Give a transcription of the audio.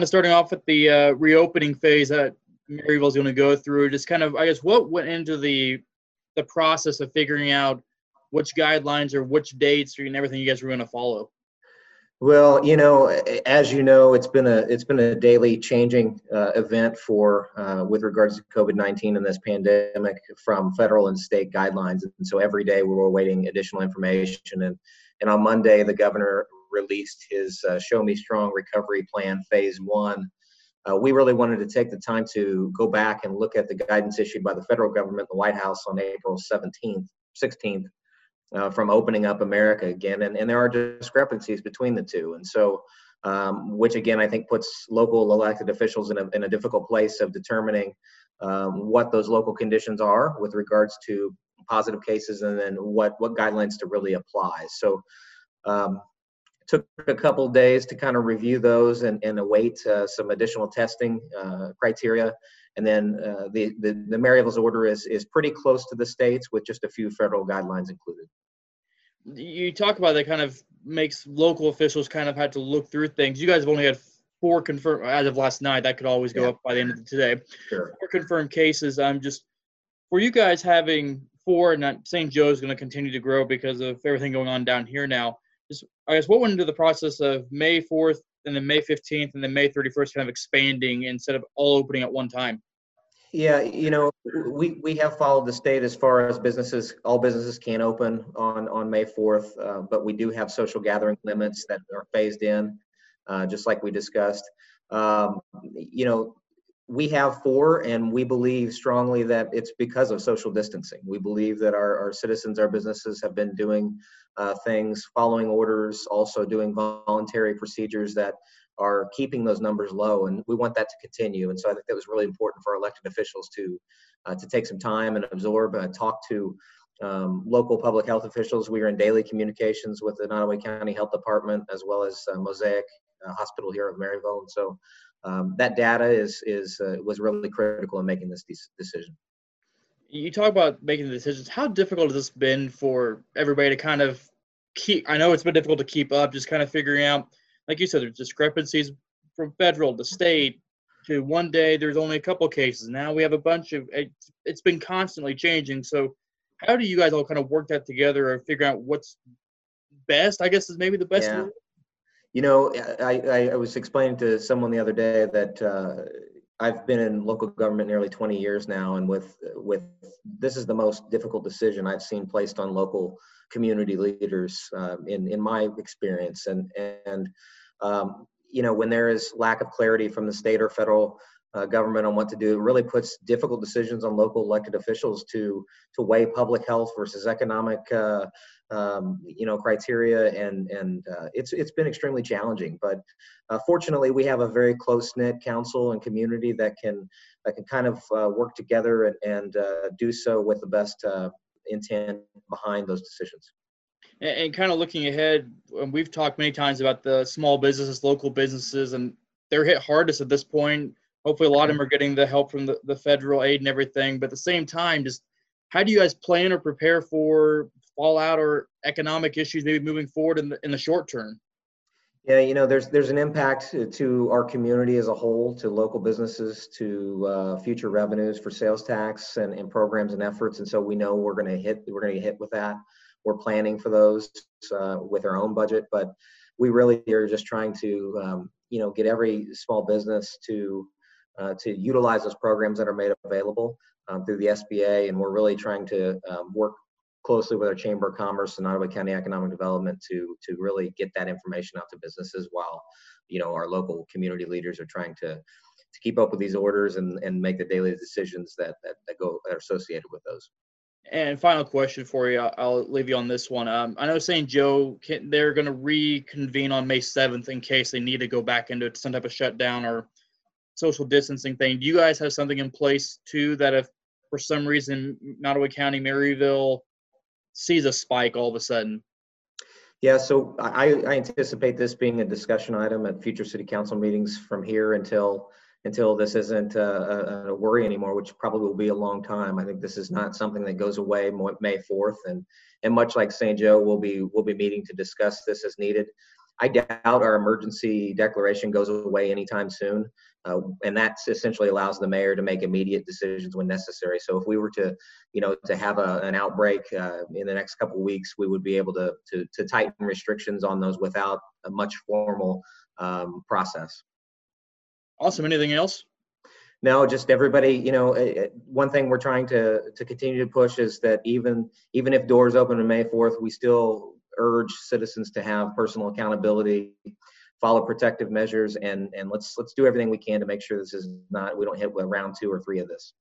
of starting off with the uh, reopening phase that Maryville's going to go through. Just kind of, I guess, what went into the the process of figuring out which guidelines or which dates and everything you guys were going to follow? Well, you know, as you know, it's been a it's been a daily changing uh, event for uh, with regards to COVID nineteen and this pandemic from federal and state guidelines, and so every day we were awaiting additional information. And and on Monday, the governor released his uh, Show Me Strong Recovery Plan Phase One. Uh, we really wanted to take the time to go back and look at the guidance issued by the federal government, the White House, on April 17th, 16th, uh, from opening up America again, and, and there are discrepancies between the two, and so um, which again I think puts local elected officials in a, in a difficult place of determining um, what those local conditions are with regards to positive cases, and then what what guidelines to really apply. So. Um, took a couple days to kind of review those and, and await uh, some additional testing uh, criteria and then uh, the, the, the Maryville's order is, is pretty close to the states with just a few federal guidelines included. You talk about that kind of makes local officials kind of had to look through things. You guys have only had four confirmed as of last night. That could always go yeah. up by the end of the today. Sure. Four confirmed cases. I'm just for you guys having four, and St. Joe's going to continue to grow because of everything going on down here now. Just, I guess what went into the process of May 4th and then May 15th and then May 31st kind of expanding instead of all opening at one time? Yeah, you know, we, we have followed the state as far as businesses, all businesses can open on, on May 4th, uh, but we do have social gathering limits that are phased in, uh, just like we discussed. Um, you know, we have four, and we believe strongly that it's because of social distancing. We believe that our, our citizens, our businesses have been doing uh, things, following orders, also doing voluntary procedures that are keeping those numbers low, and we want that to continue. And so I think that was really important for our elected officials to uh, to take some time and absorb, and talk to um, local public health officials. We are in daily communications with the Nodaway County Health Department as well as uh, Mosaic uh, Hospital here of Maryville, and so um, that data is is uh, was really critical in making this de- decision. You talk about making the decisions. How difficult has this been for everybody to kind of keep? I know it's been difficult to keep up, just kind of figuring out like you said, there's discrepancies from federal to state to one day there's only a couple cases. Now we have a bunch of it's, it's been constantly changing. So how do you guys all kind of work that together or figure out what's best? I guess is maybe the best. Yeah. You know, I, I, was explaining to someone the other day that uh, I've been in local government nearly 20 years now, and with with this is the most difficult decision I've seen placed on local community leaders um, in in my experience, and and um, you know, when there is lack of clarity from the state or federal uh, government on what to do, it really puts difficult decisions on local elected officials to to weigh public health versus economic, uh, um, you know, criteria, and and uh, it's it's been extremely challenging. But uh, fortunately, we have a very close knit council and community that can that can kind of uh, work together and, and uh, do so with the best intent behind those decisions and, and kind of looking ahead, we've talked many times about the small businesses, local businesses, and they're hit hardest at this point. Hopefully, a lot of them are getting the help from the, the federal aid and everything. But at the same time, just how do you guys plan or prepare for fallout or economic issues maybe moving forward in the in the short term? Yeah, you know, there's there's an impact to our community as a whole, to local businesses, to uh, future revenues for sales tax and, and programs and efforts, and so we know we're going to hit we're going to hit with that. We're planning for those uh, with our own budget, but we really are just trying to, um, you know, get every small business to uh, to utilize those programs that are made available um, through the SBA, and we're really trying to um, work closely with our Chamber of Commerce and Nodaway County Economic Development to to really get that information out to businesses while, you know, our local community leaders are trying to to keep up with these orders and, and make the daily decisions that, that, that go that are associated with those. And final question for you, I'll leave you on this one. Um, I know St. Joe can, they're going to reconvene on May 7th in case they need to go back into some type of shutdown or social distancing thing. Do you guys have something in place too that if for some reason Nodaway County, Maryville sees a spike all of a sudden? Yeah, so I, I anticipate this being a discussion item at future city council meetings from here until until this isn't a, a, worry anymore, which probably will be a long time. I think this is not something that goes away May 4th, and and much like St. Joe, we'll be we'll be meeting to discuss this as needed. I doubt our emergency declaration goes away anytime soon. Uh, and that essentially allows the mayor to make immediate decisions when necessary. So if we were to, you know, to have a, an outbreak uh, in the next couple weeks, we would be able to, to, to tighten restrictions on those without a much formal um, process. Awesome. Anything else? No, just everybody. You know, uh, one thing we're trying to to continue to push is that even even if doors open on May fourth, we still urge citizens to have personal accountability, follow protective measures, and and let's let's do everything we can to make sure this is not we don't hit round two or three of this.